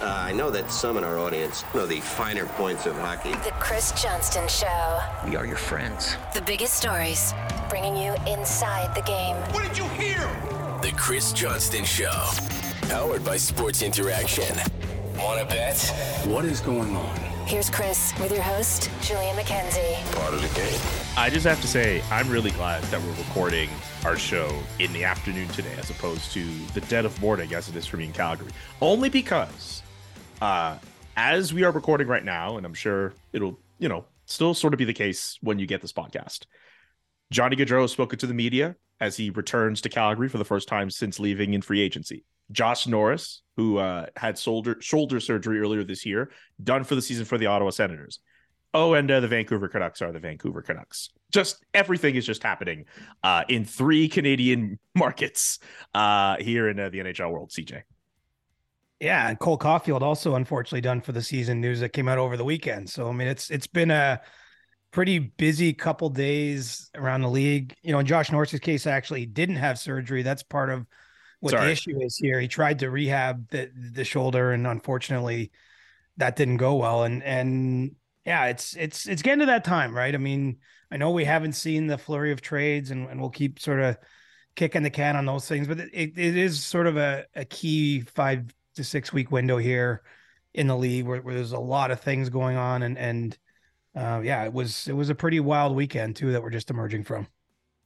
Uh, I know that some in our audience know the finer points of hockey. The Chris Johnston Show. We are your friends. The biggest stories, bringing you inside the game. What did you hear? The Chris Johnston Show. Powered by Sports Interaction. Wanna bet? What is going on? Here's Chris with your host, Julian McKenzie. Part of the game. I just have to say, I'm really glad that we're recording our show in the afternoon today, as opposed to the dead of morning, as it is for me in Calgary. Only because, uh, as we are recording right now, and I'm sure it'll, you know, still sort of be the case when you get this podcast. Johnny Gaudreau has spoken to the media as he returns to Calgary for the first time since leaving in free agency. Josh Norris, who uh, had shoulder shoulder surgery earlier this year, done for the season for the Ottawa Senators. Oh, and uh, the Vancouver Canucks are the Vancouver Canucks. Just everything is just happening uh, in three Canadian markets uh, here in uh, the NHL world. CJ. Yeah, and Cole Caufield also unfortunately done for the season. News that came out over the weekend. So I mean, it's it's been a pretty busy couple days around the league. You know, in Josh Norris's case, actually didn't have surgery. That's part of what Sorry. the issue is here. He tried to rehab the the shoulder, and unfortunately, that didn't go well. And and yeah, it's it's it's getting to that time, right? I mean, I know we haven't seen the flurry of trades, and, and we'll keep sort of kicking the can on those things, but it, it is sort of a, a key five to six week window here in the league where, where there's a lot of things going on and and uh, yeah, it was it was a pretty wild weekend too that we're just emerging from.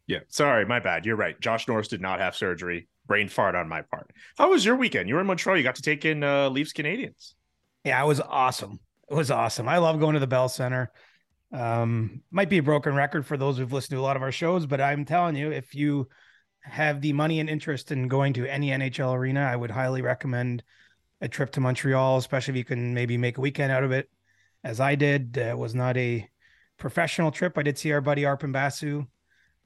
Yeah, sorry, my bad. You're right. Josh Norris did not have surgery. Brain fart on my part. How was your weekend? You were in Montreal. You got to take in uh, Leafs Canadiens. Yeah, it was awesome. It was awesome. I love going to the Bell Center. Um, might be a broken record for those who've listened to a lot of our shows, but I'm telling you, if you have the money and interest in going to any NHL arena, I would highly recommend a trip to Montreal, especially if you can maybe make a weekend out of it, as I did. Uh, it was not a professional trip. I did see our buddy Arpon Basu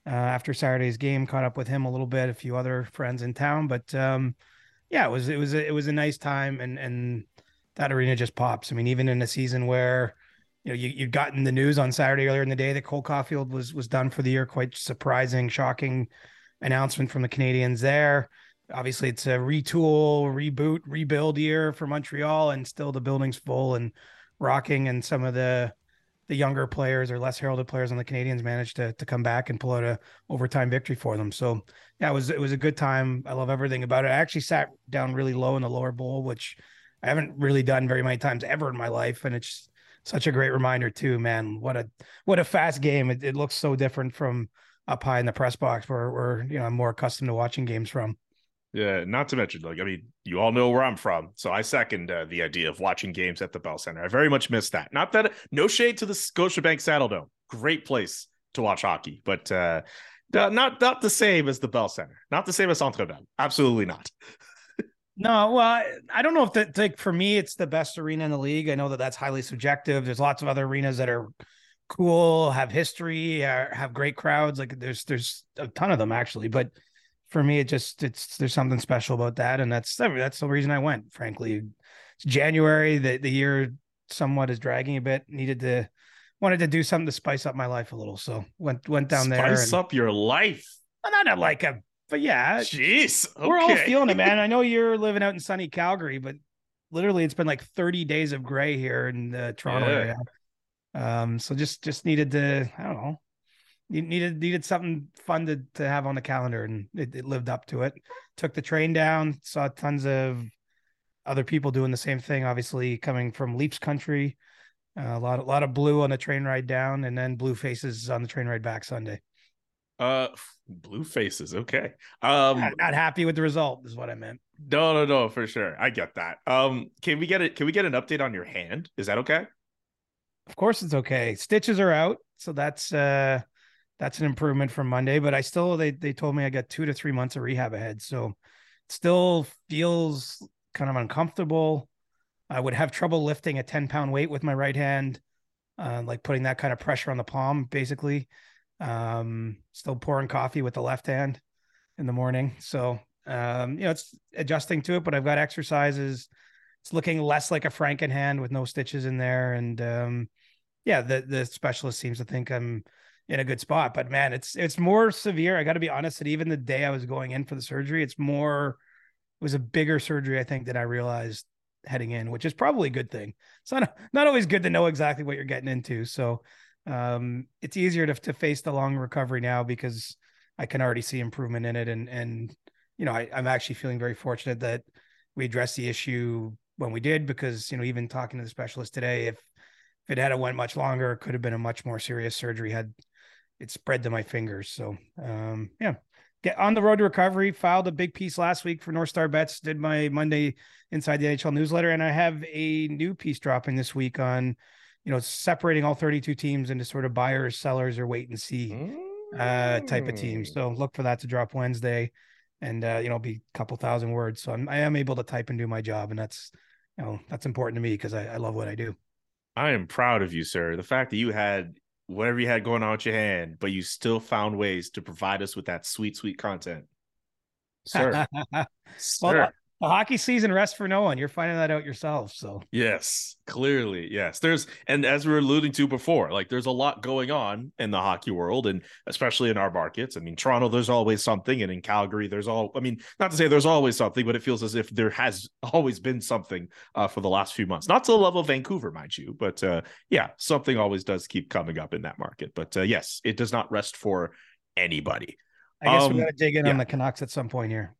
uh, after Saturday's game, caught up with him a little bit, a few other friends in town, but um, yeah, it was it was a, it was a nice time, and and that arena just pops. I mean, even in a season where you know you you'd gotten the news on Saturday earlier in the day that Cole Caufield was was done for the year, quite surprising, shocking announcement from the Canadiens there. Obviously, it's a retool, reboot, rebuild year for Montreal, and still the building's full and rocking, and some of the the younger players or less heralded players on the Canadiens managed to to come back and pull out a overtime victory for them. So yeah, it was it was a good time. I love everything about it. I actually sat down really low in the lower bowl, which I haven't really done very many times ever in my life, and it's such a great reminder too, man. What a what a fast game. It, it looks so different from up high in the press box where where you know I'm more accustomed to watching games from. Yeah, not to mention, like, I mean, you all know where I'm from, so I second uh, the idea of watching games at the Bell Center. I very much miss that. Not that no shade to the Scotiabank Saddledome, great place to watch hockey, but uh, not not the same as the Bell Center, not the same as Centre Bell. Absolutely not. No, well, I, I don't know if that like for me it's the best arena in the league. I know that that's highly subjective. There's lots of other arenas that are cool, have history, have great crowds. Like there's there's a ton of them actually, but for me it just it's there's something special about that, and that's that's the reason I went. Frankly, it's January. The the year somewhat is dragging a bit. Needed to wanted to do something to spice up my life a little, so went went down there. Spice up your life. not like a, but yeah, Jeez, we're all feeling it, man. I know you're living out in sunny Calgary, but literally it's been like 30 days of gray here in the Toronto Yeah. area. Um, so just just needed to, I don't know, needed needed something fun to to have on the calendar, and it, it lived up to it. Took the train down, saw tons of other people doing the same thing. Obviously, coming from Leafs country, uh, a lot a lot of blue on the train ride down, and then blue faces on the train ride back Sunday. Uh, blue faces. Okay. Um, not, not happy with the result, is what I meant. no, no, no, for sure. I get that. Um, can we get it? Can we get an update on your hand? Is that okay? Of course it's okay. Stitches are out, so that's uh that's an improvement from Monday, but I still they they told me I got 2 to 3 months of rehab ahead. So it still feels kind of uncomfortable. I would have trouble lifting a 10 pound weight with my right hand, uh, like putting that kind of pressure on the palm, basically. Um, still pouring coffee with the left hand in the morning. So, um, you know, it's adjusting to it, but I've got exercises. It's looking less like a Franken hand with no stitches in there. And, um, yeah, the, the specialist seems to think I'm in a good spot, but man, it's, it's more severe. I got to be honest that even the day I was going in for the surgery, it's more, it was a bigger surgery, I think, than I realized heading in, which is probably a good thing. It's not not always good to know exactly what you're getting into. So um, it's easier to to face the long recovery now because I can already see improvement in it, and and you know I, I'm actually feeling very fortunate that we addressed the issue when we did because you know even talking to the specialist today, if if it had went much longer, it could have been a much more serious surgery had it spread to my fingers. So um, yeah, get on the road to recovery. Filed a big piece last week for North Star Bets. Did my Monday inside the NHL newsletter, and I have a new piece dropping this week on you know separating all 32 teams into sort of buyers, sellers, or wait and see uh, type of teams. So look for that to drop Wednesday, and uh, you know be a couple thousand words. So I'm, I am able to type and do my job, and that's you know that's important to me because I, I love what I do. I am proud of you, sir. The fact that you had whatever you had going on with your hand, but you still found ways to provide us with that sweet, sweet content. Sir. well, the, hockey season rests for no one. You're finding that out yourself. So yes, clearly, yes. There's and as we were alluding to before, like there's a lot going on in the hockey world, and especially in our markets. I mean, Toronto, there's always something, and in Calgary, there's all. I mean, not to say there's always something, but it feels as if there has always been something uh, for the last few months. Not to the level of Vancouver, mind you, but uh, yeah, something always does keep coming up in that market. But uh, yes, it does not rest for anybody. I guess Um, we got to dig in yeah. on the Canucks at some point here.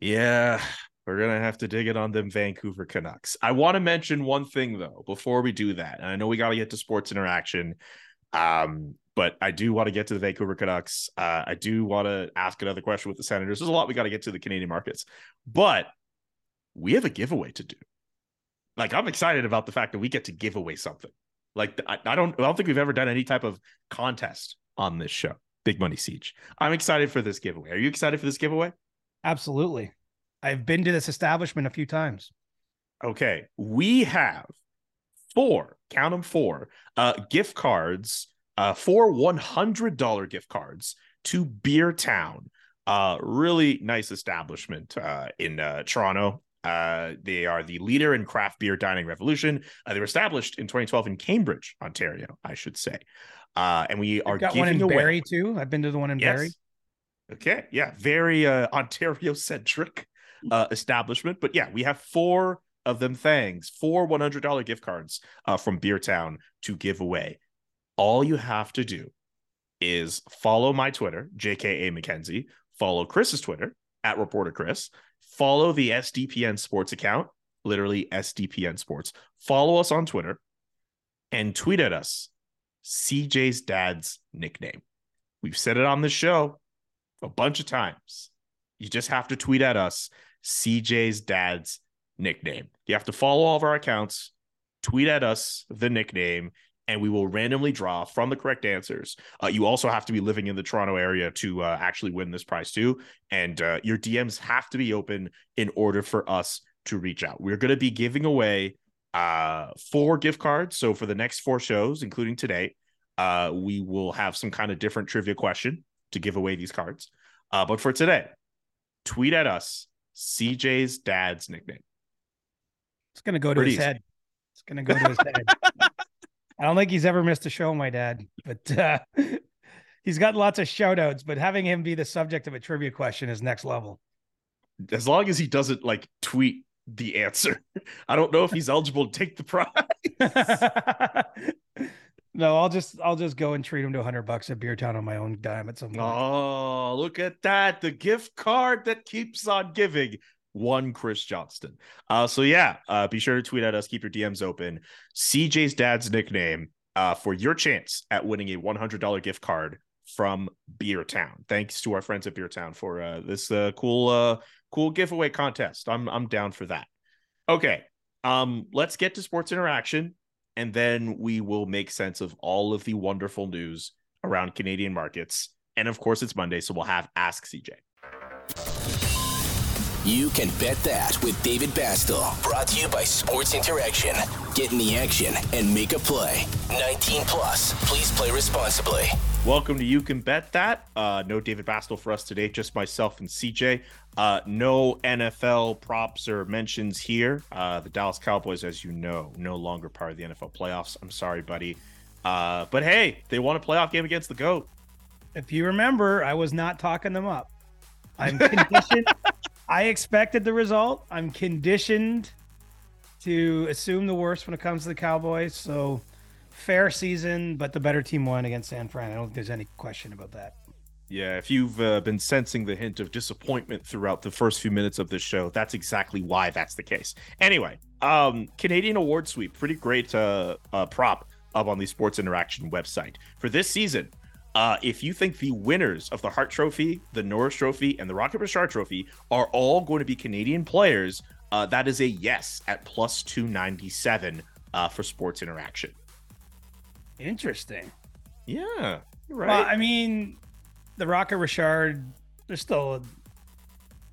Yeah, we're gonna have to dig it on them Vancouver Canucks. I want to mention one thing though before we do that, and I know we got to get to sports interaction, um, but I do want to get to the Vancouver Canucks. Uh, I do want to ask another question with the Senators. There's a lot we got to get to the Canadian markets, but we have a giveaway to do. Like I'm excited about the fact that we get to give away something. Like I, I don't, I don't think we've ever done any type of contest on this show. Big Money Siege. I'm excited for this giveaway. Are you excited for this giveaway? Absolutely. I've been to this establishment a few times. Okay, we have four, count them four, uh, gift cards, uh, four $100 gift cards to Beertown. Uh, really nice establishment uh, in uh, Toronto. Uh, they are the leader in craft beer dining revolution. Uh, they were established in 2012 in Cambridge, Ontario, I should say. Uh, and we are I've got one in away. Barrie too. I've been to the one in Barrie. Okay. Yeah. Very uh, Ontario centric uh, establishment. But yeah, we have four of them things, four $100 gift cards uh, from Beertown to give away. All you have to do is follow my Twitter, JKA McKenzie, follow Chris's Twitter at Reporter Chris, follow the SDPN Sports account, literally SDPN Sports, follow us on Twitter, and tweet at us CJ's dad's nickname. We've said it on the show a bunch of times. You just have to tweet at us CJ's dad's nickname. You have to follow all of our accounts, tweet at us the nickname, and we will randomly draw from the correct answers. Uh, you also have to be living in the Toronto area to uh, actually win this prize too. And uh, your DMs have to be open in order for us to reach out. We're going to be giving away uh, four gift cards. So for the next four shows, including today, uh, we will have some kind of different trivia question to give away these cards. Uh, but for today, tweet at us CJ's dad's nickname. It's gonna go to Pretty his easy. head. It's gonna go to his head. I don't think he's ever missed a show, my dad, but uh, he's got lots of shout outs. But having him be the subject of a trivia question is next level. As long as he doesn't like tweet the answer, I don't know if he's eligible to take the prize. no, I'll just I'll just go and treat him to hundred bucks at Beertown on my own dime at some point. Oh, look at that. The gift card that keeps on giving. One Chris Johnston. Uh, so yeah, uh, be sure to tweet at us. Keep your DMs open. CJ's dad's nickname uh, for your chance at winning a $100 gift card from Beertown. Thanks to our friends at Beer Town for uh, this uh, cool, uh, cool giveaway contest. I'm I'm down for that. Okay, um, let's get to sports interaction, and then we will make sense of all of the wonderful news around Canadian markets. And of course, it's Monday, so we'll have Ask CJ. You can bet that with David Bastel. Brought to you by Sports Interaction. Get in the action and make a play. 19 plus. Please play responsibly. Welcome to You Can Bet That. Uh, no David Bastel for us today, just myself and CJ. Uh, no NFL props or mentions here. Uh, the Dallas Cowboys, as you know, no longer part of the NFL playoffs. I'm sorry, buddy. Uh, but hey, they won a playoff game against the GOAT. If you remember, I was not talking them up. I'm conditioned. I expected the result. I'm conditioned to assume the worst when it comes to the Cowboys. So fair season, but the better team won against San Fran. I don't think there's any question about that. Yeah, if you've uh, been sensing the hint of disappointment throughout the first few minutes of this show, that's exactly why that's the case. Anyway, um, Canadian award sweep, pretty great uh, uh, prop up on the Sports Interaction website for this season. Uh, if you think the winners of the Hart Trophy, the Norris Trophy, and the Rocket Richard Trophy are all going to be Canadian players, uh, that is a yes at plus 297 uh, for Sports Interaction. Interesting. Yeah, right. Well, I mean, the Rocket Richard, there's still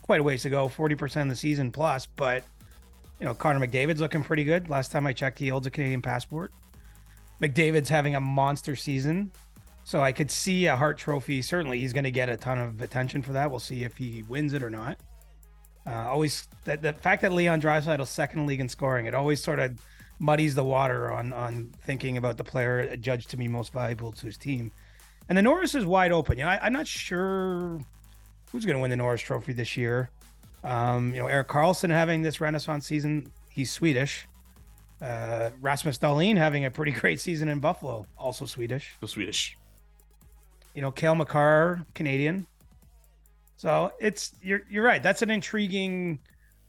quite a ways to go, 40% of the season plus, but you know, Connor McDavid's looking pretty good. Last time I checked, he holds a Canadian passport. McDavid's having a monster season. So I could see a Hart Trophy. Certainly, he's going to get a ton of attention for that. We'll see if he wins it or not. Uh, always that the fact that Leon Draisaitl's second in league in scoring, it always sort of muddies the water on on thinking about the player judged to be most valuable to his team. And the Norris is wide open. You know, I, am not sure who's going to win the Norris Trophy this year. Um, you know, Erik Karlsson having this renaissance season. He's Swedish. Uh, Rasmus Dahlin having a pretty great season in Buffalo, also Swedish. The Swedish. You know, Cale Makar, Canadian. So it's you're you're right. That's an intriguing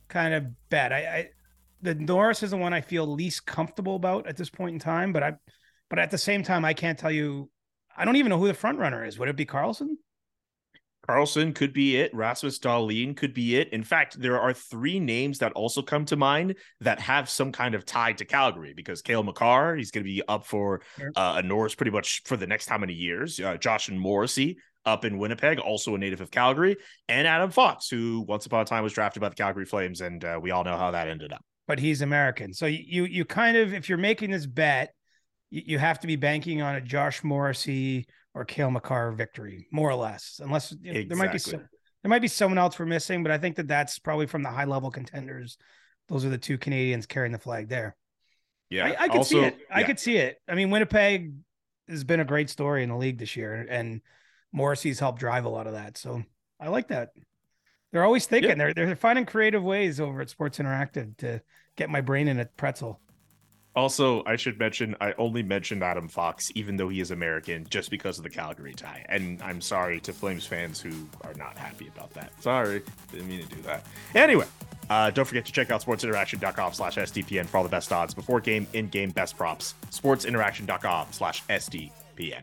kind of bet. I, I the Norris is the one I feel least comfortable about at this point in time, but I but at the same time I can't tell you I don't even know who the front runner is. Would it be Karlsson? Karlsson could be it. Rasmus Dahlin could be it. In fact, there are three names that also come to mind that have some kind of tie to Calgary because Cale Makar, he's going to be up for uh, a Norris pretty much for the next how many years. Uh, Josh and Morrissey up in Winnipeg, also a native of Calgary, and Adam Fox, who once upon a time was drafted by the Calgary Flames, and uh, we all know how that ended up. But he's American, so you you kind of if you're making this bet, you, you have to be banking on a Josh Morrissey or Cale Makar victory, more or less. Unless you know, exactly. there might be some, there might be someone else we're missing, but I think that that's probably from the high level contenders. Those are the two Canadians carrying the flag there. Yeah, I, I could also, see it. I could see it. I mean, Winnipeg has been a great story in the league this year, and Morrissey's helped drive a lot of that. So I like that. They're always thinking. They're they're finding creative ways over at Sports Interactive to get my brain in a pretzel. Also, I should mention I only mentioned Adam Fox, even though he is American, just because of the Calgary tie. And I'm sorry to Flames fans who are not happy about that. Sorry, didn't mean to do that. Anyway, uh, don't forget to check out sportsinteraction.com slash SDPN for all the best odds before game, in-game best props. Sportsinteraction.com slash SDPN.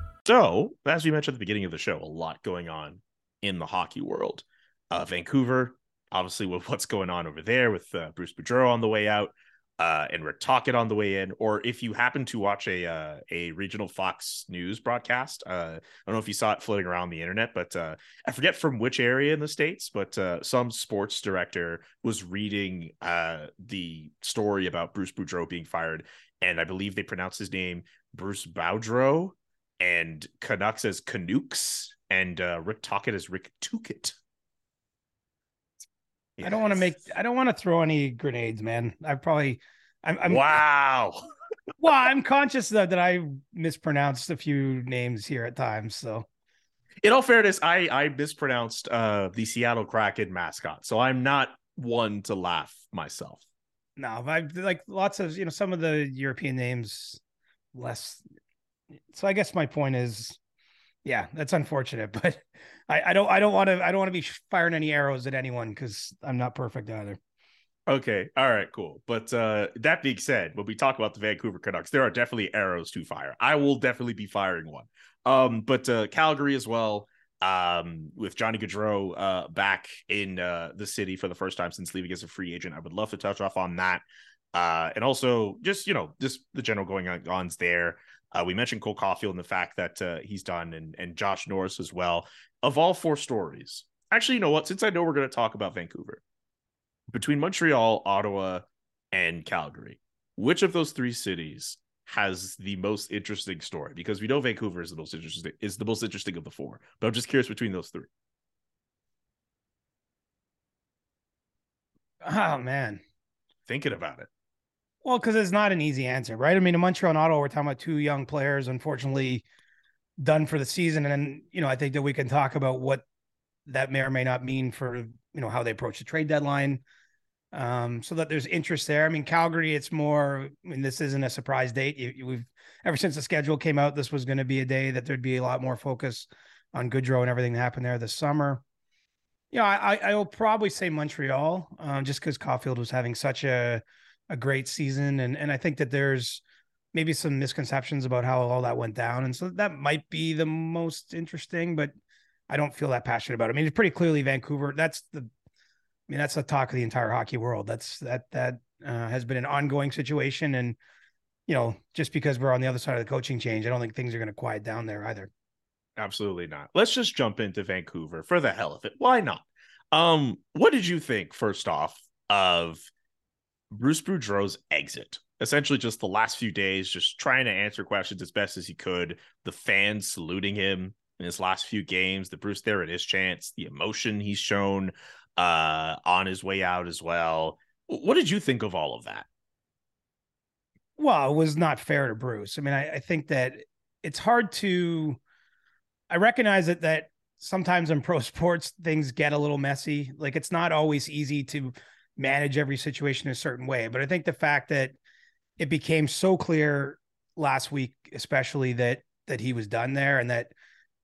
So, as we mentioned at the beginning of the show, a lot going on in the hockey world. Uh, Vancouver, obviously, with what's going on over there with uh, Bruce Boudreau on the way out uh, and Rick Tocchet on the way in, or if you happen to watch a uh, a regional Fox News broadcast, uh, I don't know if you saw it floating around the internet, but uh, I forget from which area in the states, but some sports director was reading the story about Bruce Boudreau being fired, and I believe they pronounced his name Bruce Boudreau and Canucks as Canucks, and uh, Rick Tocchet as Rick Tookit. Yes. I don't want to make. I don't want to throw any grenades, man. I probably. I'm. I'm wow. well, I'm conscious that that I mispronounced a few names here at times. So, in all fairness, I I mispronounced uh the Seattle Kraken mascot, so I'm not one to laugh myself. No, I like lots of you know some of the European names less so I guess my point is, yeah, that's unfortunate, but I, I don't I don't want to I don't want to be firing any arrows at anyone because I'm not perfect either. Okay. All right, cool. But uh that being said, when we talk about the Vancouver Canucks, there are definitely arrows to fire. I will definitely be firing one. Um, but uh Calgary as well, um, with Johnny Gaudreau uh back in uh the city for the first time since leaving as a free agent. I would love to touch off on that. Uh, and also just you know, just the general going ons there. Uh, we mentioned Cole Caufield and the fact that uh, he's done, and and Josh Norris as well. Of all four stories, actually, you know what? Since I know we're going to talk about Vancouver, between Montreal, Ottawa, and Calgary. Which of those three cities has the most interesting story? Because we know Vancouver is the most interesting is the most interesting of the four. But I'm just curious between those three. Oh man. Thinking about it. Well, because it's not an easy answer, right? I mean, in Montreal and Ottawa, we're talking about two young players, unfortunately, done for the season. And you know, I think that we can talk about what that may or may not mean for, you know, how they approach the trade deadline. Um, so that there's interest there. I mean, Calgary, it's more, I mean, this isn't a surprise date. You, we've ever since the schedule came out, this was going to be a day that there'd be a lot more focus on Gaudreau and everything that happened there this summer. Yeah, I, I will probably say Montreal, um, just because Caufield was having such a a great season, and and I think that there's maybe some misconceptions about how all that went down, and so that might be the most interesting, but I don't feel that passionate about it. I mean, it's pretty clearly Vancouver. That's the, I mean, that's the talk of the entire hockey world. That's that that uh, has been an ongoing situation, and you know, just because we're on the other side of the coaching change, I don't think things are going to quiet down there either. Absolutely not. Let's just jump into Vancouver for the hell of it. Why not? Um, what did you think first off of Bruce Boudreau's exit. Essentially, just the last few days, just trying to answer questions as best as he could. The fans saluting him in his last few games. The Bruce there at his chance. The emotion he's shown uh, on his way out as well. What did you think of all of that? Well, it was not fair to Bruce. I mean, I, I think that it's hard to. I recognize that that sometimes in pro sports things get a little messy. Like it's not always easy to manage every situation a certain way. But I think the fact that it became so clear last week, especially that that he was done there and that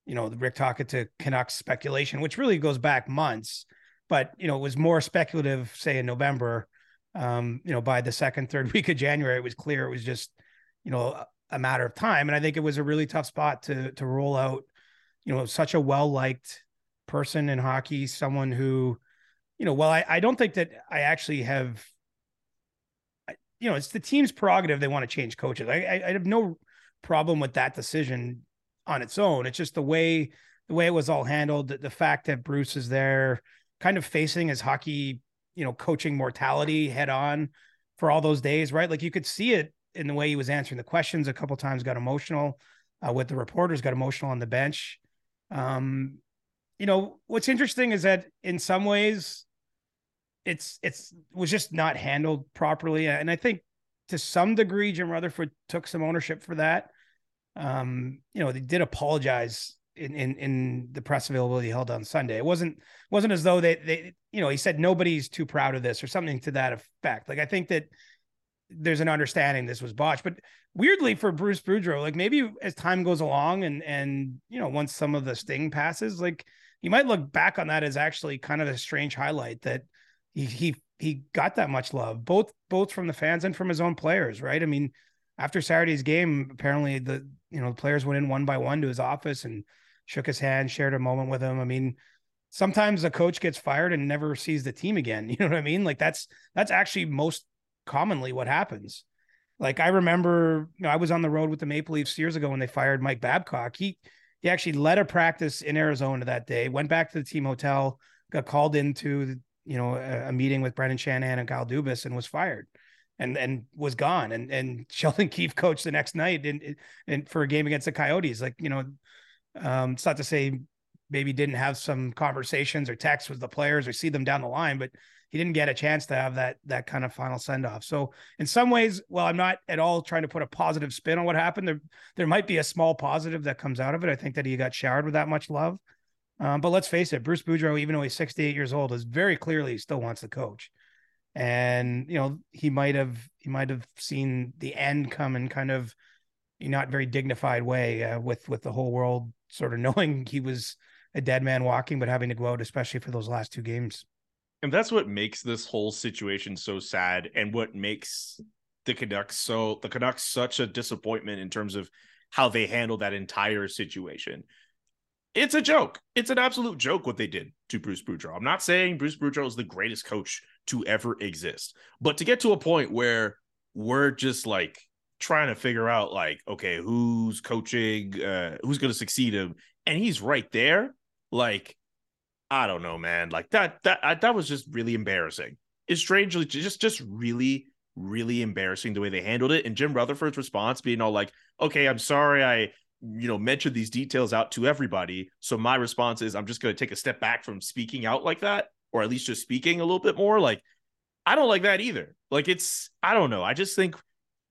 you know Rick Tocchet to Canucks speculation, which really goes back months, but you know it was more speculative, say in November. Um, you know, by the second, third week of January, it was clear it was just you know a matter of time, and I think it was a really tough spot to to roll out. You know, such a well liked person in hockey, someone who you know, well, I, I don't think that I actually have, you know, it's the team's prerogative. They want to change coaches. I, I, I have no problem with that decision on its own. It's just the way, the way it was all handled, the, the fact that Bruce is there kind of facing his hockey, you know, coaching mortality head on for all those days, right? Like you could see it in the way he was answering the questions a couple times, got emotional uh, with the reporters, got emotional on the bench. Um, you know, what's interesting is that in some ways, it's it's was just not handled properly, and I think to some degree Jim Rutherford took some ownership for that. Um, you know, they did apologize in in in the press availability held on Sunday. It wasn't wasn't as though they they you know he said nobody's too proud of this or something to that effect. Like I think that there's an understanding this was botched, but weirdly for Bruce Boudreau, like maybe as time goes along and and you know once some of the sting passes, like you might look back on that as actually kind of a strange highlight that he he he got that much love, both both from the fans and from his own players, right? I mean, after Saturday's game, apparently the you know the players went in one by one to his office and shook his hand, shared a moment with him. I mean, sometimes a coach gets fired and never sees the team again. You know what I mean? Like that's that's actually most commonly what happens. Like I remember, you know, I was on the road with the Maple Leafs years ago when they fired Mike Babcock. He he actually led a practice in Arizona that day, went back to the team hotel, got called into you know, a, a, meeting with Brendan Shanahan and Kyle Dubas and was fired and and was gone. And and Sheldon Keefe coached the next night and and for a game against the Coyotes. Like, you know, um, it's not to say maybe didn't have some conversations or texts with the players or see them down the line, but he didn't get a chance to have that that kind of final send off. So in some ways, well, I'm not at all trying to put a positive spin on what happened. There there might be a small positive that comes out of it. I think that he got showered with that much love. Um, but let's face it, Bruce Boudreau, even though he's 68 years old, is very clearly still wants to coach. And you know, he might have he might have seen the end come in kind of not very dignified way uh, with with the whole world sort of knowing he was a dead man walking, but having to go out, especially for those last two games. And that's what makes this whole situation so sad, and what makes the Canucks so the Canucks such a disappointment in terms of how they handled that entire situation it's a joke. It's an absolute joke what they did to Bruce Boudreau. I'm not saying Bruce Boudreau is the greatest coach to ever exist, but to get to a point where we're just like trying to figure out like, okay, who's coaching, uh, who's going to succeed him, and he's right there. Like, I don't know, man. Like that, that, I, that was just really embarrassing. It's strangely just, just really, really embarrassing the way they handled it. And Jim Rutherford's response being all like, okay, I'm sorry I you know mention these details out to everybody. So my response is I'm just gonna take a step back from speaking out like that, or at least just speaking a little bit more. Like, I don't like that either. Like it's I don't know. I just think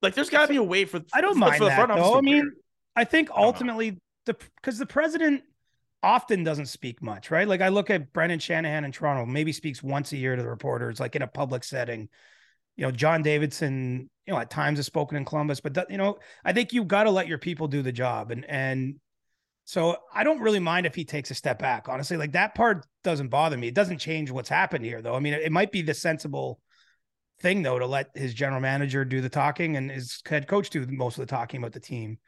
like there's gotta be a way for I don't for, mind for the that front office though. I mean. I think ultimately the because the president often doesn't speak much, right? Like I look at Brendan Shanahan in Toronto, maybe speaks once a year to the reporters, like in a public setting. You know, John Davidson, you know, at times has spoken in Columbus, but that, you know, I think you've got to let your people do the job, and and so I don't really mind if he takes a step back. Honestly, like that part doesn't bother me. It doesn't change what's happened here, though. I mean, it, might be the sensible thing though to let his general manager do the talking and his head coach do most of the talking about the team.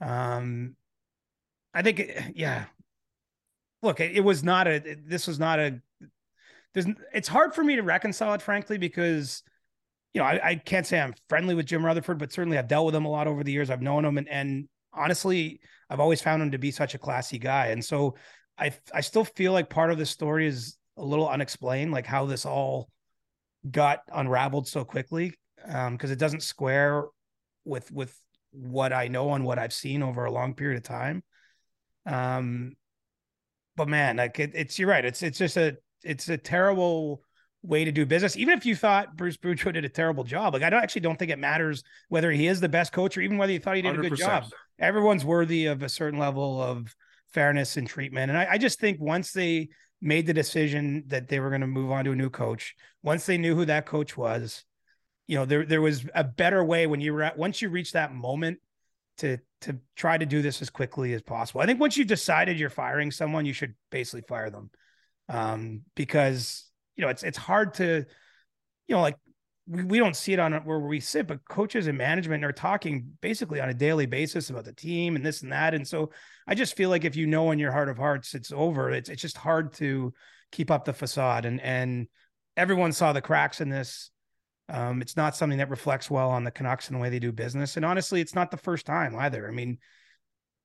Um, I think, yeah. Look, it, it was not a. it- This was not a. There's. It's hard for me to reconcile it, frankly, because, you know, I, I can't say I'm friendly with Jim Rutherford, but certainly I've dealt with him a lot over the years. I've known him, and and honestly, I've always found him to be such a classy guy. And so, I I still feel like part of the story is a little unexplained, like how this all got unraveled so quickly, because it doesn't square with with what I know and what I've seen over a long period of time. Um, but man, like it, it's you're right. It's it's just a it's a terrible way to do business. Even if you thought Bruce Boudreau did a terrible job, like I don't actually don't think it matters whether he is the best coach or even whether you thought he did a good job. Everyone's worthy of a certain level of fairness and treatment. And I, I just think once they made the decision that they were going to move on to a new coach, once they knew who that coach was, you know, there there was a better way when you were at once you reach that moment to to try to do this as quickly as possible. I think once you've decided you're firing someone, you should basically fire them. Um, because you know, it's it's hard to, you know, like we, we don't see it on where we sit, but coaches and management are talking basically on a daily basis about the team and this and that. And so I just feel like if you know in your heart of hearts it's over, it's it's just hard to keep up the facade. And and everyone saw the cracks in this. Um, it's not something that reflects well on the Canucks and the way they do business. And honestly, it's not the first time either. I mean,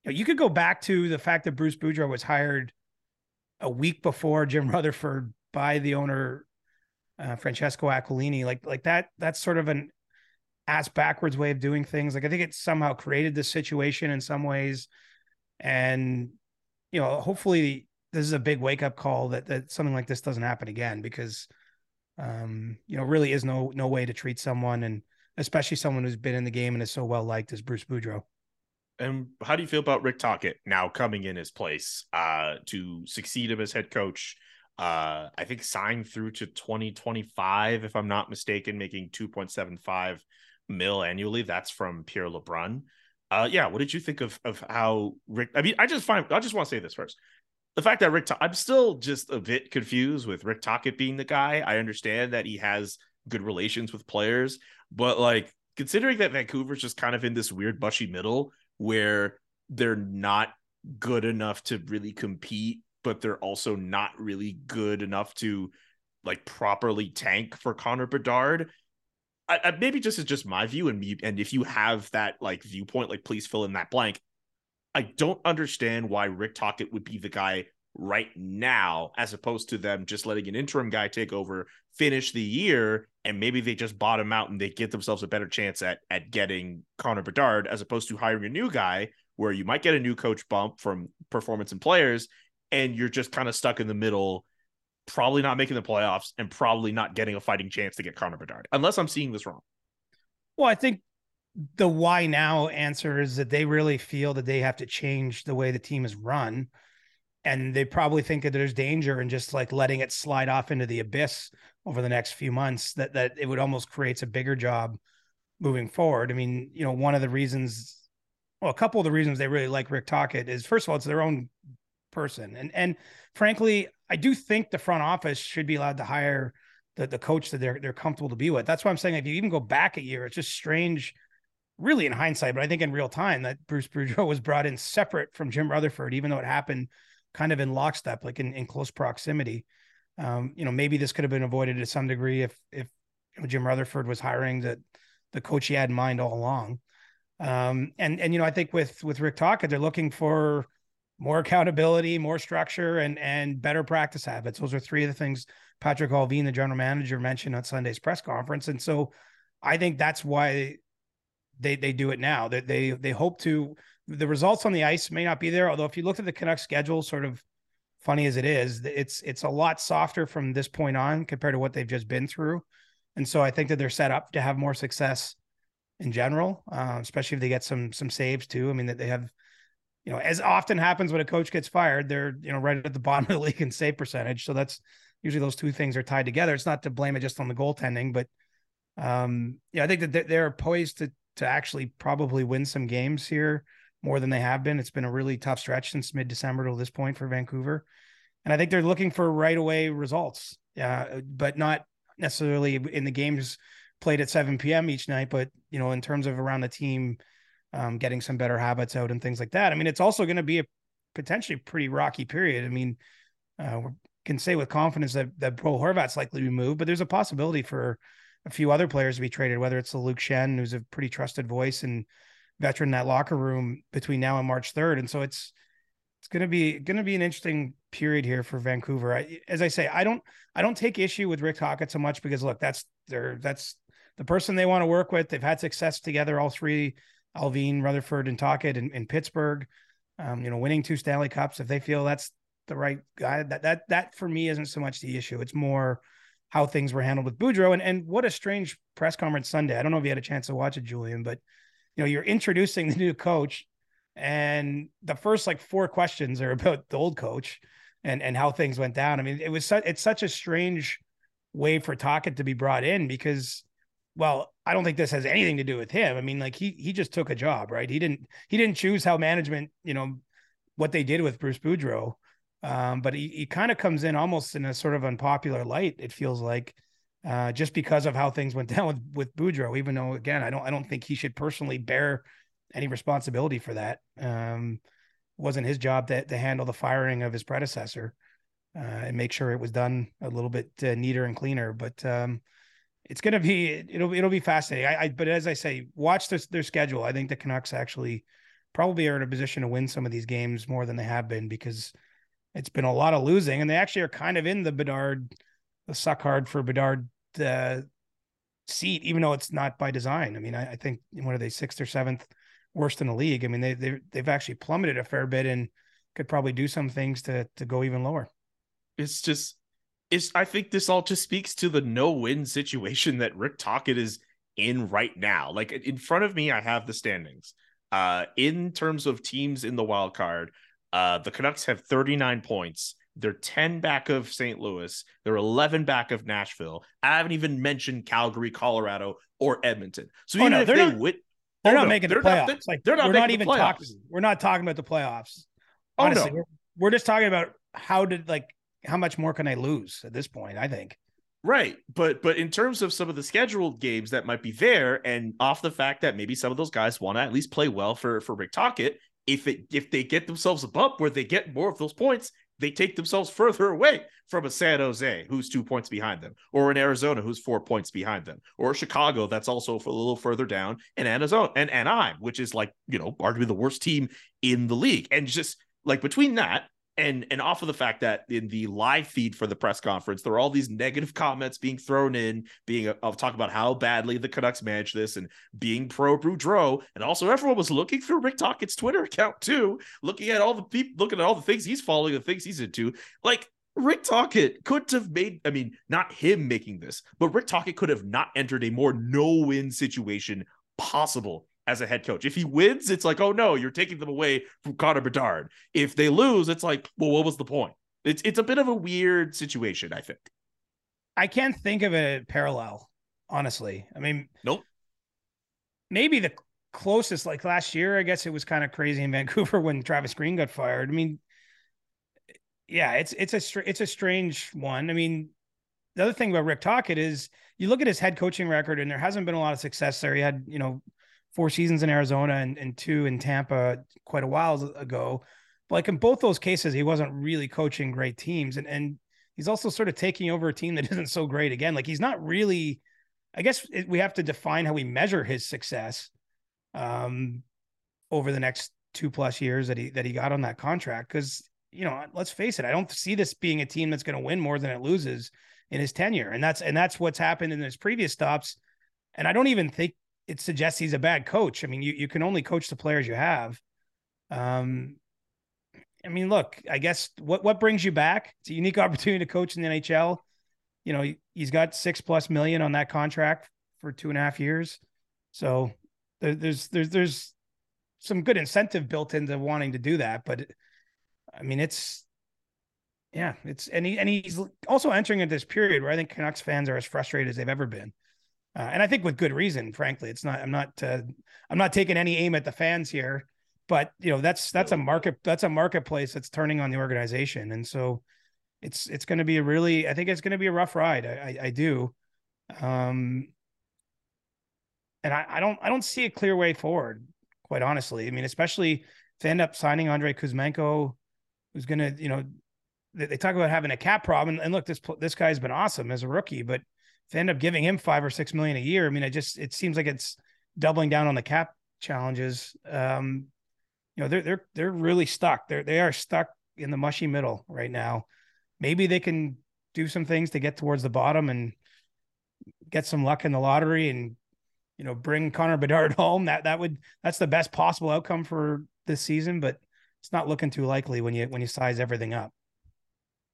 you, know, you could go back to the fact that Bruce Boudreau was hired a week before Jim Rutherford by the owner uh, Francesco Aquilini. Like like that. That's sort of an ass backwards way of doing things. Like I think it somehow created this situation in some ways, and you know, hopefully this is a big wake up call that that something like this doesn't happen again because um, you know, really is no no way to treat someone, and especially someone who's been in the game and is so well liked as Bruce Boudreau. And how do you feel about Rick Tocchet now coming in his place uh, to succeed him as head coach? Uh, I think signed through to 2025, if I'm not mistaken, making 2.75 mil annually. That's from Pierre LeBrun. Uh, yeah, what did you think of of how Rick? I mean, I just find I just want to say this first. The fact that Rick, I'm still just a bit confused with Rick Tocchet being the guy. I understand that he has good relations with players, but like considering that Vancouver's just kind of in this weird bushy middle where they're not good enough to really compete, but they're also not really good enough to like properly tank for Connor Bedard. I, I, maybe just is just my view, and me, and if you have that like viewpoint, like please fill in that blank. I don't understand why Rick Tocchet would be the guy right now, as opposed to them just letting an interim guy take over, finish the year, and maybe they just bottom out and they get themselves a better chance at at getting Connor Bedard, as opposed to hiring a new guy where you might get a new coach bump from performance and players, and you're just kind of stuck in the middle, probably not making the playoffs and probably not getting a fighting chance to get Connor Bedard, unless I'm seeing this wrong. Well, I think the why now answer is that they really feel that they have to change the way the team is run. And they probably think that there's danger in just like letting it slide off into the abyss over the next few months, that that it would almost creates a bigger job moving forward. I mean, you know, one of the reasons, well, a couple of the reasons they really like Rick Tocchet is first of all, it's their own person. And and frankly, I do think the front office should be allowed to hire the, the coach that they're they're comfortable to be with. That's why I'm saying if you even go back a year, it's just strange really in hindsight, but I think in real time that Bruce Boudreau was brought in separate from Jim Rutherford, even though it happened kind of in lockstep, like in, in close proximity. Um, you know, maybe this could have been avoided to some degree if if Jim Rutherford was hiring the the coach he had in mind all along. Um, and and you know, I think with with Rick Tocchet, they're looking for more accountability, more structure, and and better practice habits. Those are three of the things Patrik Allvin, the general manager, mentioned on Sunday's press conference. And so I think that's why they they do it now. That they they hope to the results on the ice may not be there. Although if you look at the Canucks schedule, sort of funny as it is, it's it's a lot softer from this point on compared to what they've just been through. And so I think that they're set up to have more success in general, uh, especially if they get some some saves too. I mean that they have, you know, as often happens when a coach gets fired, they're you know right at the bottom of the league in save percentage. So that's usually those two things are tied together. It's not to blame it just on the goaltending, but um, yeah, I think that they're poised to to actually probably win some games here more than they have been. It's been a really tough stretch since mid December to this point for Vancouver, and I think they're looking for right away results. Yeah, but not necessarily in the games played at 7 p.m. each night, but you know, in terms of around the team, um, getting some better habits out and things like that. I mean, it's also going to be a potentially pretty rocky period. I mean, uh, we can say with confidence that that Bo Horvat's likely to be moved, but there's a possibility for a few other players to be traded, whether it's the Luke Schenn, who's a pretty trusted voice and veteran in that locker room between now and March 3rd. And so it's it's going to be going to be an interesting period here for Vancouver. I, as I say, I don't I don't take issue with Rick Tocchet so much because look, that's their that's the person they want to work with. They've had success together, all three, Allvin, Rutherford, and Tocchet in, in Pittsburgh. Um, you know, winning two Stanley Cups. If they feel that's the right guy, that that that for me isn't so much the issue. It's more how things were handled with Boudreau. And and what a strange press conference Sunday. I don't know if you had a chance to watch it, Julian, but you know, you're introducing the new coach and the first like four questions are about the old coach and and how things went down. I mean, it was su- it's such a strange way for Tocchet to be brought in because, well, I don't think this has anything to do with him. I mean, like he he just took a job, right? He didn't he didn't choose how management, you know, what they did with Bruce Boudreau. Um, but he, he kind of comes in almost in a sort of unpopular light. It feels like, uh, just because of how things went down with with Boudreau. Even though, again, I don't I don't think he should personally bear any responsibility for that. Um, wasn't his job to, to handle the firing of his predecessor uh, and make sure it was done a little bit uh, neater and cleaner. But um, it's going to be it'll it'll be fascinating. I, I but as I say, watch this, their schedule. I think the Canucks actually probably are in a position to win some of these games more than they have been because it's been a lot of losing, and they actually are kind of in the Bedard, the suck hard for Bedard uh, seat, even though it's not by design. I mean, I, I think what are they sixth or seventh worst in the league. I mean, they they they've actually plummeted a fair bit and could probably do some things to to go even lower. It's just it's I think this all just speaks to the no-win situation that Rick Tocchet is in right now. Like in front of me, I have the standings. Uh in terms of teams in the wild card, uh the Canucks have 39 points. They're 10 back of St. Louis. They're 11 back of Nashville. I haven't even mentioned Calgary, Colorado, or Edmonton. So Oh, even no, if they're they not- win, They're Oh, not no, making the they're playoffs. not- like they're not we're not even talking. We're not talking about the playoffs. Oh, no. Honestly, we're, we're just talking about how did like how much more can I lose at this point? I think. Right. But but in terms of some of the scheduled games that might be there, and off the fact that maybe some of those guys want to at least play well for for Rick Tocchet, if it if they get themselves a bump where they get more of those points, they take themselves further away from a San Jose who's two points behind them, or an Arizona who's four points behind them, or Chicago that's also a little further down, and Arizona and Anaheim, which is like you know arguably the worst team in the league, and just like between that and and off of the fact that in the live feed for the press conference there are all these negative comments being thrown in being uh, i'll talk about how badly the canucks managed this and being pro Boudreau, and also everyone was looking through rick Tocchet's twitter account too looking at all the people looking at all the things he's following the things he's into. Like Rick Tocchet couldn't have made, I mean, not him making this, but Rick Tocchet could have not entered a more no win situation possible as a head coach. If he wins, it's like, oh no, you're taking them away from Connor Bedard. If they lose, it's like, well, what was the point? It's it's a bit of a weird situation, I think. I can't think of a parallel, honestly. I mean, Nope. maybe the closest, like last year, I guess it was kind of crazy in Vancouver when Travis Green got fired. I mean, yeah, it's it's a str- it's a strange one. I mean, the other thing about Rick Tocchet is you look at his head coaching record, and there hasn't been a lot of success there. He had you know four seasons in Arizona and, and two in Tampa quite a while ago. But like in both those cases, he wasn't really coaching great teams, and and he's also sort of taking over a team that isn't so great again. Like he's not really. I guess it, we have to define how we measure his success um, over the next two plus years that he that he got on that contract. Because you know, let's face it, I don't see this being a team that's going to win more than it loses in his tenure, and that's and that's what's happened in his previous stops. And I don't even think it suggests he's a bad coach. I mean, you, you can only coach the players you have. Um, I mean, look, I guess what, what brings you back? It's a unique opportunity to coach in the NHL. You know, he's got six plus million on that contract for two and a half years. So there, there's, there's, there's some good incentive built into wanting to do that. But I mean, it's, yeah, it's and he and he's also entering into this period where I think Canucks fans are as frustrated as they've ever been, uh, and I think with good reason. Frankly, it's not. I'm not. Uh, I'm not taking any aim at the fans here, but you know that's that's a market that's a marketplace that's turning on the organization, and so it's it's going to be a really. I think it's going to be a rough ride. I, I, I do, um, and I, I don't I don't see a clear way forward. Quite honestly, I mean, especially if they end up signing Andrei Kuzmenko, who's going to you know they talk about having a cap problem. And look, this this guy's been awesome as a rookie, but they end up giving him five or six million a year, I mean, it just it seems like it's doubling down on the cap challenges. Um, you know, they're they're they're really stuck. They're they are stuck in the mushy middle right now. Maybe they can do some things to get towards the bottom and get some luck in the lottery and you know bring Connor Bedard home. That that would that's the best possible outcome for this season, but it's not looking too likely when you when you size everything up.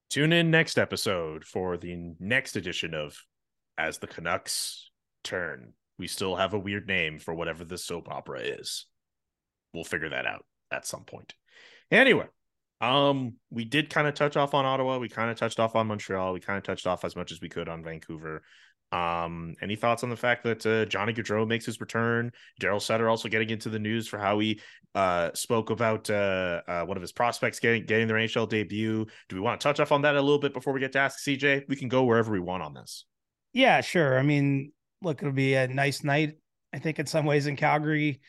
Tune in next episode for the next edition of As the Canucks Turn. We still have a weird name for whatever the soap opera is. We'll figure that out at some point. Anyway, um, we did kind of touch off on Ottawa. We kind of touched off on Montreal. We kind of touched off as much as we could on Vancouver. Um, any thoughts on the fact that uh, Johnny Gaudreau makes his return? Daryl Sutter also getting into the news for how he uh, spoke about uh, uh, one of his prospects getting getting their NHL debut. Do we want to touch off on that a little bit before we get to ask CJ? We can go wherever we want on this. Yeah, sure. I mean, look, it'll be a nice night. I think in some ways in Calgary,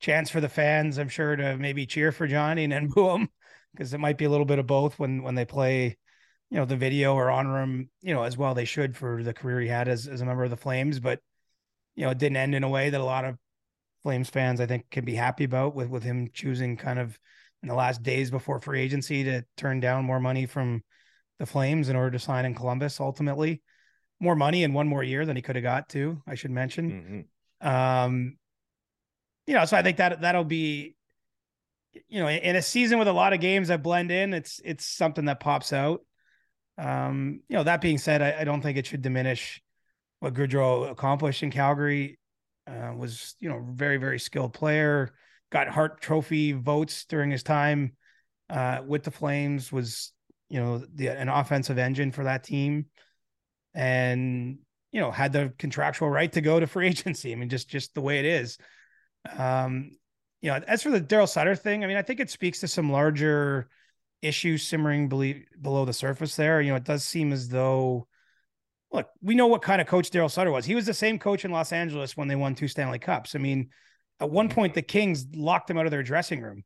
chance for the fans, I'm sure, to maybe cheer for Johnny and then boo him because it might be a little bit of both when when they play you know the video or honor him you know as well they should for the career he had as, as a member of the flames but you know it didn't end in a way that a lot of flames fans i think can be happy about with with him choosing kind of in the last days before free agency to turn down more money from the flames in order to sign in columbus ultimately more money in one more year than he could have got to i should mention mm-hmm. um you know so i think that that'll be you know in a season with a lot of games that blend in it's it's something that pops out um, you know, that being said, I, I, don't think it should diminish what Gaudreau accomplished in Calgary. Uh, was you know very very skilled player, got Hart Trophy votes during his time uh, with the Flames. Was you know the, an offensive engine for that team, and you know had the contractual right to go to free agency. I mean, just just the way it is. Um, you know, as for the Daryl Sutter thing, I mean, I think it speaks to some larger issues simmering below the surface there. You know, it does seem as though, look, we know what kind of coach Daryl Sutter was. He was the same coach in Los Angeles when they won two Stanley Cups. I mean, at one point, the Kings locked him out of their dressing room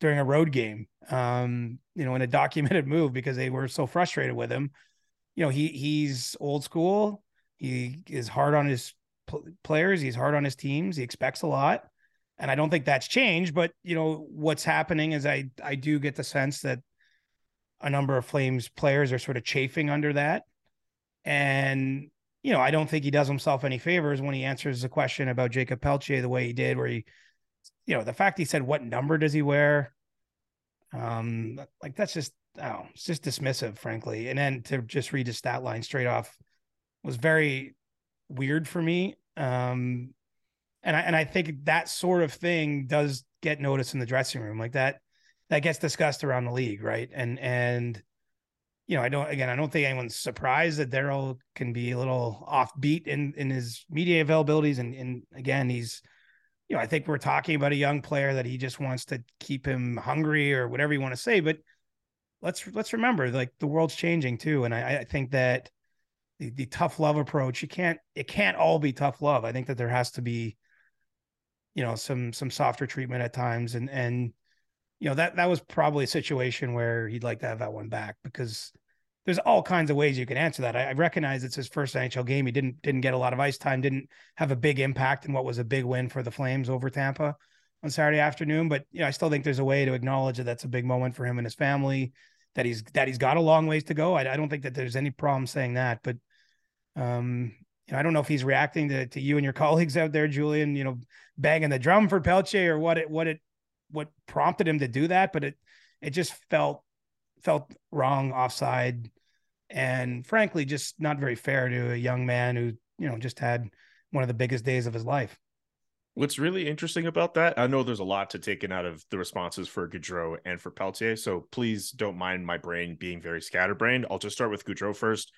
during a road game, um, you know, in a documented move because they were so frustrated with him. You know, he he's old school. He is hard on his players. He's hard on his teams. He expects a lot and I don't think that's changed. But you know what's happening is I I do get the sense that a number of Flames players are sort of chafing under that, and you know I don't think he does himself any favors when he answers the question about Jakob Pelletier the way he did, where he, you know, the fact he said what number does he wear, um, like that's just oh, it's just dismissive, frankly, and then to just read his stat line straight off was very weird for me. Um, and I and I think that sort of thing does get noticed in the dressing room, like that that gets discussed around the league, right? And and you know, I don't again, I don't think anyone's surprised that Daryl can be a little offbeat in in his media availabilities, and and again, he's you know, I think we're talking about a young player that he just wants to keep him hungry or whatever you want to say, but let's let's remember like the world's changing too, and I, I think that the, the tough love approach you can't it can't all be tough love. I think that there has to be you know some some softer treatment at times and and you know that that was probably a situation where he'd like to have that one back because there's all kinds of ways you can answer that. I, I, recognize it's his first NHL game. He didn't didn't get a lot of ice time, didn't have a big impact in what was a big win for the Flames over Tampa on Saturday afternoon. But you know, I still think there's a way to acknowledge that that's a big moment for him and his family. That he's that he's got a long ways to go. I, I don't think that there's any problem saying that. But um, you know, I don't know if he's reacting to, to you and your colleagues out there, Julian, you know, banging the drum for Pelche or what it, what it, what prompted him to do that, but it, it just felt, felt wrong offside and frankly, just not very fair to a young man who, you know, just had one of the biggest days of his life. What's really interesting about that, I know there's a lot to take in out of the responses for Gaudreau and for Pelletier, so please don't mind my brain being very scatterbrained. I'll just start with Gaudreau first.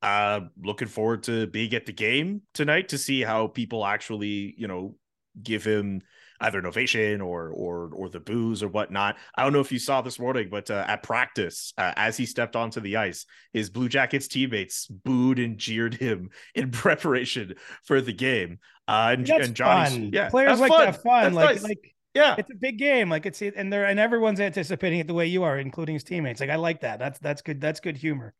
Uh, looking forward to being at the game tonight to see how people actually, you know, give him either an ovation or or or the boos or whatnot. I don't know if you saw this morning, but uh, at practice, uh, as he stepped onto the ice, his Blue Jackets teammates booed and jeered him in preparation for the game. Uh, and, That's and yeah, players like fun. to have fun. That's like, nice. like yeah, it's a big game. Like it's and they're and everyone's anticipating it the way you are, including his teammates. Like I like that. That's that's good. That's good humor.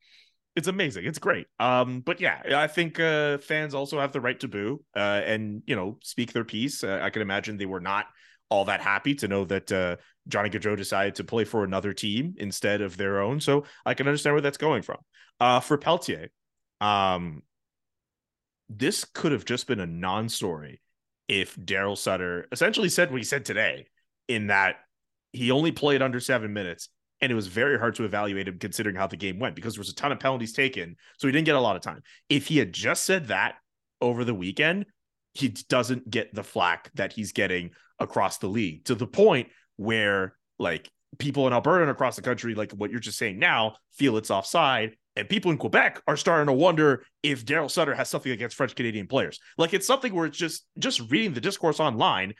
It's amazing. It's great. Um, but yeah, I think uh, fans also have the right to boo uh, and you know speak their piece. Uh, I can imagine they were not all that happy to know that uh, Johnny Gaudreau decided to play for another team instead of their own. So I can understand where that's going from. Uh, for Pelletier, um, this could have just been a non-story if Daryl Sutter essentially said what he said today, in that he only played under seven minutes and it was very hard to evaluate him considering how the game went because there was a ton of penalties taken, so he didn't get a lot of time. If he had just said that over the weekend, he doesn't get the flack that he's getting across the league to the point where like people in Alberta and across the country, like what you're just saying now, feel it's offside. And people in Quebec are starting to wonder if Daryl Sutter has something against French Canadian players. Like it's something where it's just just reading the discourse online.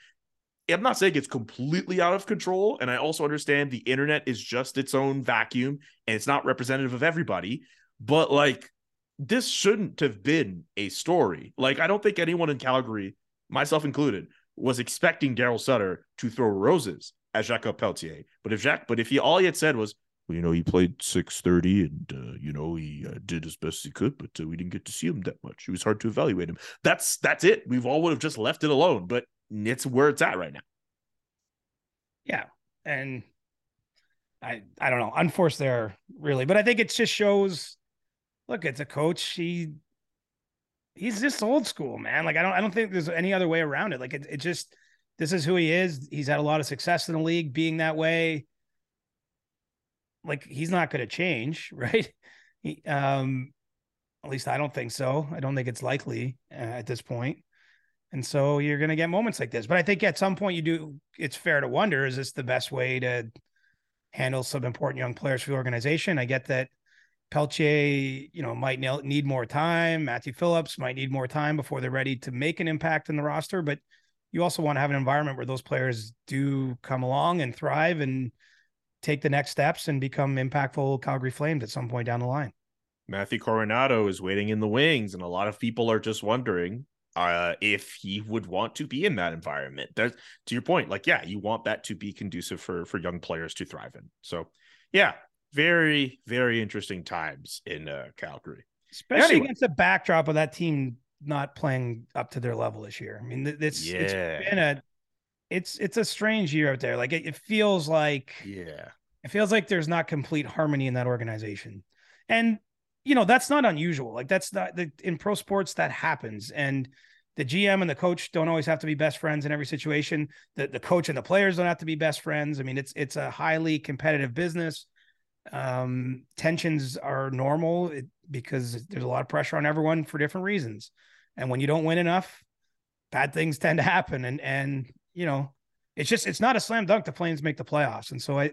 I'm not saying it's completely out of control. And I also understand the internet is just its own vacuum and it's not representative of everybody. But like this shouldn't have been a story. Like I don't think anyone in Calgary, myself included, was expecting Daryl Sutter to throw roses at Jacques Pelletier. But if Jacques, but if he all he had said was, well, you know, he played six thirty, and uh, you know he uh, did as best he could, but uh, we didn't get to see him that much. It was hard to evaluate him. That's that's it. We've all would have just left it alone. But it's where it's at right now. Yeah. And I I don't know, unforced there really, but I think it just shows look, it's a coach. He he's just old school, man. Like I don't I don't think there's any other way around it. Like it, it just this is who he is. He's had a lot of success in the league being that way. Like he's not going to change, right? He, um at least I don't think so. I don't think it's likely uh, at this point. And so you're going to get moments like this. But I think at some point you do, it's fair to wonder is this the best way to handle some important young players for the organization? I get that Pelche, you know, might need more time. Matthew Phillips might need more time before they're ready to make an impact in the roster. But you also want to have an environment where those players do come along and thrive and take the next steps and become impactful Calgary Flames at some point down the line. Matthew Coronato is waiting in the wings, and a lot of people are just wondering uh, if he would want to be in that environment. That, to your point, like, yeah, you want that to be conducive for for young players to thrive in. So, yeah, very very interesting times in uh, Calgary, especially Anyway. against the backdrop of that team not playing up to their level this year. I mean, it's it's been a it's it's a strange year out there. Like it, it feels like Yeah, it feels like there's not complete harmony in that organization, and you know that's not unusual. Like that's not the, in pro sports that happens, and the GM and the coach don't always have to be best friends in every situation. The the coach and the players don't have to be best friends. I mean, it's it's a highly competitive business. Um, tensions are normal because there's a lot of pressure on everyone for different reasons, and when you don't win enough, bad things tend to happen. And and you know, it's just it's not a slam dunk. The Flames make the playoffs, and so I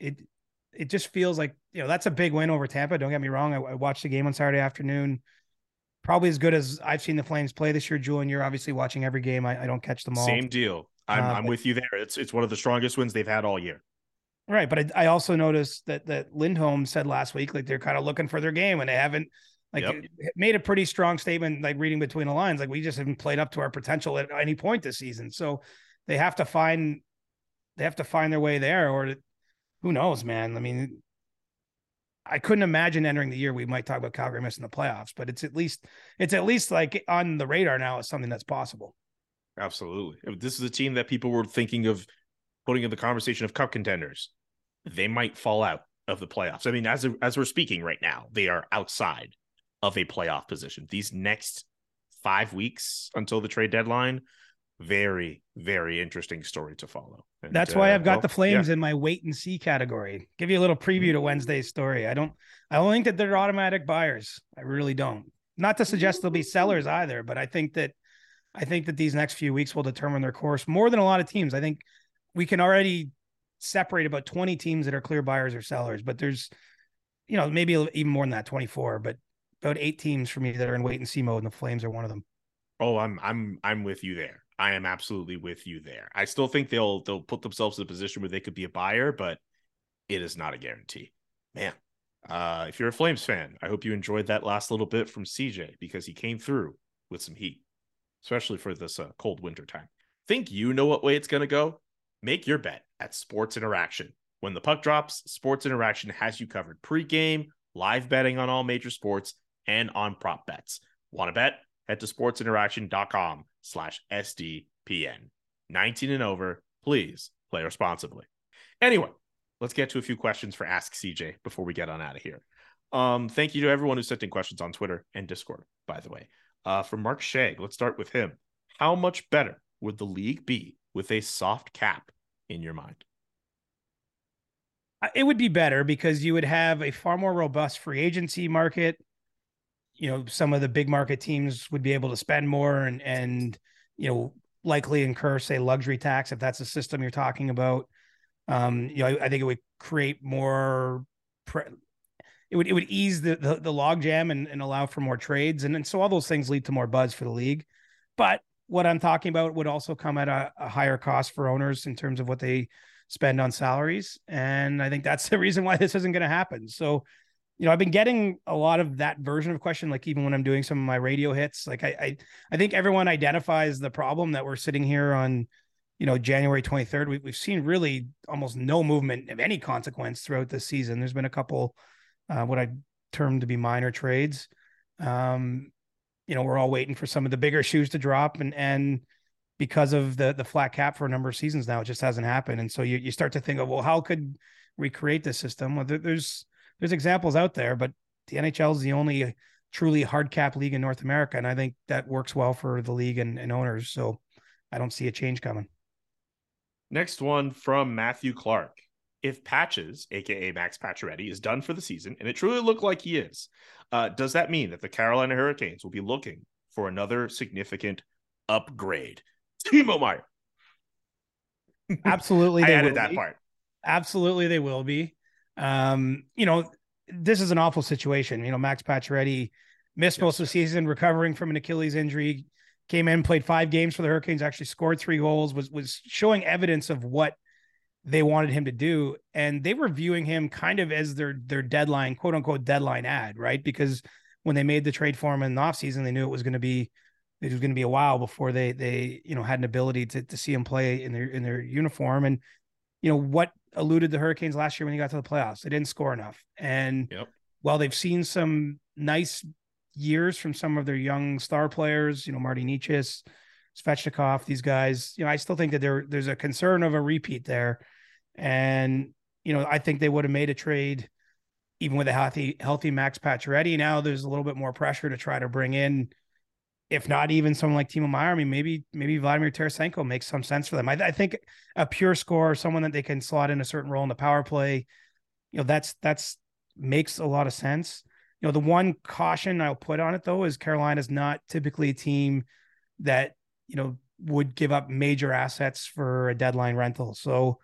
it it just feels like you know that's a big win over Tampa. Don't get me wrong. I, I watched the game on Saturday afternoon. Probably as good as I've seen the Flames play this year, Julian. You're obviously watching every game. I, I don't catch them all. same deal. I'm Uh, I'm but- with you there. It's it's one of the strongest wins they've had all year. Right, but I, I also noticed that that Lindholm said last week like they're kind of looking for their game and they haven't like Yep. made a pretty strong statement like reading between the lines like we just haven't played up to our potential at any point this season. So they have to find they have to find their way there or who knows, man. I mean I couldn't imagine entering the year we might talk about Calgary missing the playoffs, but it's at least it's at least like on the radar now as something that's possible. Absolutely. If This is a team that people were thinking of putting in the conversation of cup contenders. They might fall out of the playoffs. I mean, as as we're speaking right now, they are outside of a playoff position. These next five weeks until the trade deadline. Very, very interesting story to follow. And, That's why uh, I've got well, the Flames yeah. in my wait and see category. Give you a little preview to Wednesday's story. I don't I don't think that they're automatic buyers. I really don't. Not to suggest they'll be sellers either, but I think that I think that these next few weeks will determine their course more than a lot of teams. I think we can already separate about 20 teams that are clear buyers or sellers, but there's you know, maybe even more than that, 24, but about eight teams for me that are in wait and see mode, and the Flames are one of them. Oh, I'm I'm I'm with you there. I am absolutely with you there. I still think they'll they'll put themselves in a position where they could be a buyer, but it is not a guarantee. Man, uh, if you're a Flames fan, I hope you enjoyed that last little bit from CJ because he came through with some heat, especially for this uh, cold winter time. Think you know what way it's gonna go? Make your bet at Sports Interaction. When the puck drops, Sports Interaction has you covered pre-game, live betting on all major sports, and on prop bets. Want to bet? Head to sportsinteraction.com slash SDPN. 19 and over, please play responsibly. Anyway, let's get to a few questions for Ask CJ before we get on out of here. Um, thank you to everyone who sent in questions on Twitter and Discord, by the way. Uh, from Mark Shag, let's start with him. How much better would the league be with a soft cap in your mind? Uh, It would be better because you would have a far more robust free agency market. You know, some of the big market teams would be able to spend more and and you know likely incur say luxury tax if that's the system you're talking about. Um, you know, I, I think it would create more. Pre- it would it would ease the the, the log jam and, and allow for more trades and, and so all those things lead to more buzz for the league. But what I'm talking about would also come at a, a higher cost for owners in terms of what they spend on salaries. And I think that's the reason why this isn't going to happen. So, you know, I've been getting a lot of that version of question, like even when I'm doing some of my radio hits, like I, I, I think everyone identifies the problem that we're sitting here on, you know, January 23rd. We, we've seen really almost no movement of any consequence throughout this season. There's been a couple, uh, what I term to be minor trades. Um, you know, we're all waiting for some of the bigger shoes to drop and, and, because of the the flat cap for a number of seasons now. It just hasn't happened, and so you you start to think of well, how could we create this system? Well, there, there's there's examples out there, but the NHL is the only truly hard cap league in North America, and I think that works well for the league and, and owners. So I don't see a change coming. Next one from Matthew Clark. If Patches, aka Max Pacioretty, is done for the season, and it truly looked like he is, uh, does that mean that the Carolina Hurricanes will be looking for another significant upgrade? Timo Meier. Absolutely, I added that be. part. Absolutely, they will be. Um, you know, this is an awful situation. You know, Max Pacioretty missed most of the season, recovering from an Achilles injury. Came in, played five games for the Hurricanes, actually scored three goals. Was was showing evidence of what they wanted him to do, and they were viewing him kind of as their their deadline, quote unquote deadline add, right? Because when they made the trade for him in the offseason, they knew it was going to be it was going to be a while before they they you know had an ability to to see him play in their in their uniform and you know what eluded the Hurricanes last year when he got to the playoffs. They didn't score enough. And Yep. while they've seen some nice years from some of their young star players, you know, Martin Necas, Svechnikov, these guys, you know, I still think that there there's a concern of a repeat there. And, you know, I think they would have made a trade even with a healthy, healthy Max Pacioretty. Now there's a little bit more pressure to try to bring in, if not even someone like Timo Meier. I mean, maybe maybe Vladimir Tarasenko makes some sense for them. I, I think a pure scorer, someone that they can slot in a certain role in the power play, you know, that's that's makes a lot of sense. You know, the one caution I'll put on it though is Carolina's not typically a team that you know would give up major assets for a deadline rental. So,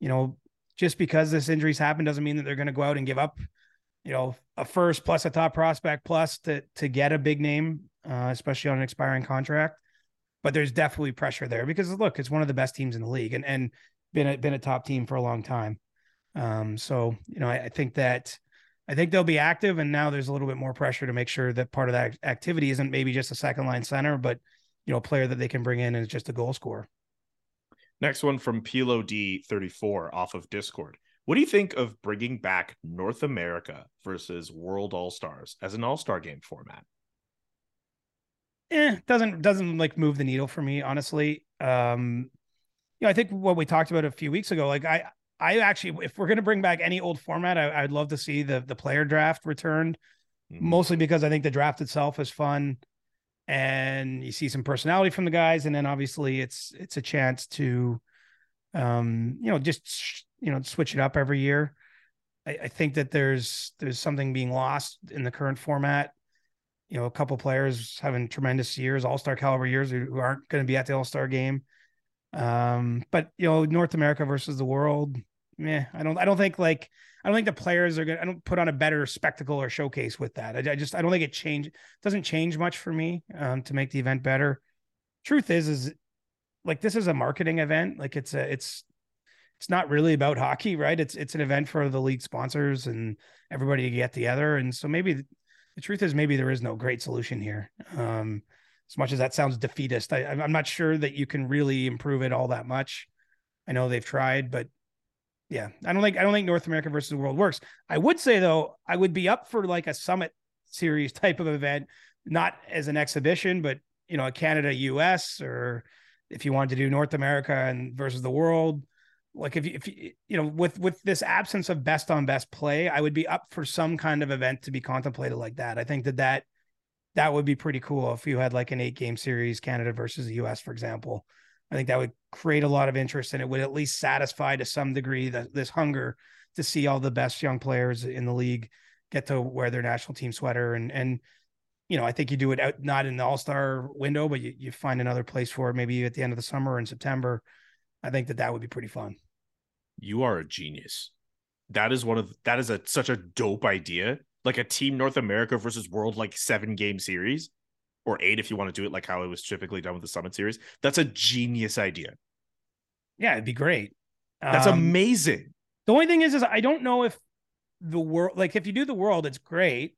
you know, just because this injuries happen doesn't mean that they're going to go out and give up, you know, a first plus a top prospect plus to to get a big name, uh, especially on an expiring contract. But there's definitely pressure there because look, it's one of the best teams in the league and and been a, been a top team for a long time. Um, so you know, I, I think that I think they'll be active, and now there's a little bit more pressure to make sure that part of that activity isn't maybe just a second line center, but you know, a player that they can bring in is just a goal scorer. Next one from Pilo D34 off of Discord. What do you think of bringing back North America versus World All Stars as an All Star game format? Eh, doesn't doesn't like move the needle for me, honestly. Um, you know, I think what we talked about a few weeks ago, like I I actually, if we're gonna bring back any old format, I, I'd love to see the the player draft returned, Mhm. mostly because I think the draft itself is fun. and you see some personality from the guys, and then obviously it's it's a chance to, um, you know, just you know switch it up every year. I, I think that there's there's something being lost in the current format. You know, a couple players having tremendous years, all star caliber years, who aren't going to be at the all star game. Um, but you know, North America versus the world, yeah, I don't, I don't think like, I don't think the players are gonna, I don't put on a better spectacle or showcase with that. I, I just, I don't think it change doesn't change much for me um, to make the event better. Truth is, is like this is a marketing event. Like it's a, it's, it's not really about hockey, right? It's, it's an event for the league sponsors and everybody to get together. And so maybe the, truth is, maybe there is no great solution here. Um, as much as that sounds defeatist, I, I'm not sure that you can really improve it all that much. I know they've tried, but yeah, I don't think I don't think North America versus the world works. I would say though, I would be up for like a summit series type of event, not as an exhibition, but you know, a Canada US or if you wanted to do North America and versus the world. Like if you, if you, you know, with with this absence of best on best play, I would be up for some kind of event to be contemplated like that. I think that that that would be pretty cool if you had like an eight game series, Canada versus the US, for example. I think that would create a lot of interest and it would at least satisfy to some degree this hunger to see all the best young players in the league get to wear their national team sweater. And, and, you know, I think you do it out, not in the all star window, but you, you find another place for it, maybe at the end of the summer in September. I think that that would be pretty fun. You are a genius. That is one of that is a such a dope idea. Like a team North America versus world like seven game series or eight if you want to do it like how it was typically done with the Summit series. That's a genius idea. Yeah, it'd be great. That's Um, amazing. The only thing is, is I don't know if the world, like if you do the world, it's great,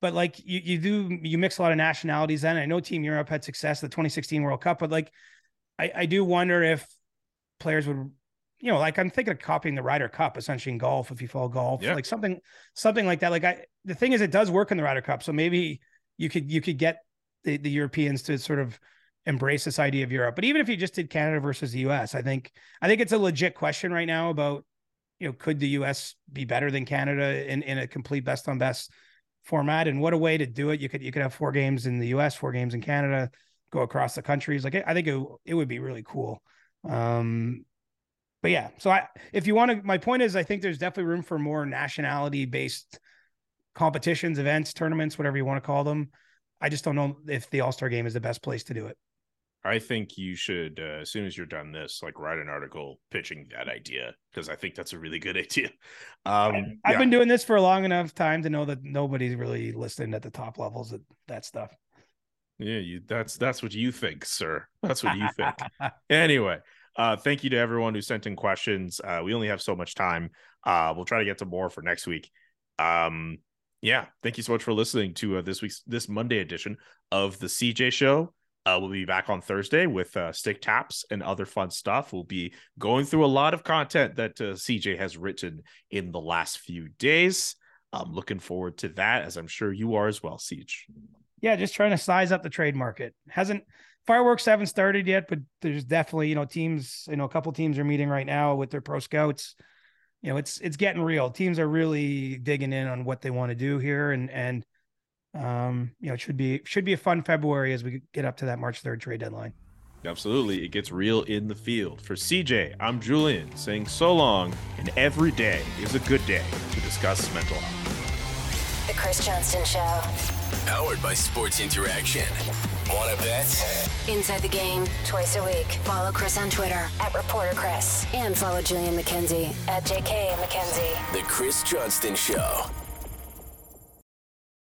but like you you do you mix a lot of nationalities. Then I know Team Europe had success the 2016 World Cup, but like I I do wonder if players would, you know, like I'm thinking of copying the Ryder Cup essentially in golf if you follow golf, Yeah. like something something like that. Like I the thing is, it does work in the Ryder Cup, so maybe you could you could get the, the Europeans to sort of embrace this idea of Europe. But even if you just did Canada versus the US, I think I think it's a legit question right now about you know could the US be better than Canada in in a complete best on best format and what a way to do it. You could you could have four games in the US, four games in Canada, go across the countries. Like I think it, it would be really cool. Um but yeah, so I if you want to my point is I think there's definitely room for more nationality based competitions, events, tournaments, whatever you want to call them. I just don't know if the All-Star game is the best place to do it. I think you should, uh, as soon as you're done this, like write an article pitching that idea because I think that's a really good idea. Um, I've yeah. been doing this for a long enough time to know that nobody's really listening at the top levels of that stuff. Yeah, you that's that's what you think, sir. That's what you think. anyway, uh thank you to everyone who sent in questions. Uh we only have so much time. Uh we'll try to get to more for next week. Um yeah, thank you so much for listening to uh, this week's this Monday edition of the CJ show. Uh, we'll be back on Thursday with uh, stick taps and other fun stuff. We'll be going through a lot of content that uh, CJ has written in the last few days. I'm looking forward to that, as I'm sure you are as well, Siege. Yeah, just trying to size up the trade market. Hasn't fireworks haven't started yet, but there's definitely you know teams. You know, a couple teams are meeting right now with their pro scouts. You know, it's it's getting real. Teams are really digging in on what they want to do here, and and um, you know, it should be should be a fun February as we get up to that March third trade deadline. Absolutely. It gets real in the field. For CJ, I'm Julian saying so long, and every day is a good day to discuss mental health. The Chris Johnston Show. Powered by Sports Interaction. Want to bet? Inside the game, twice a week. Follow Chris on Twitter at Reporter Chris. And follow Julian McKenzie at JK McKenzie. The Chris Johnston Show.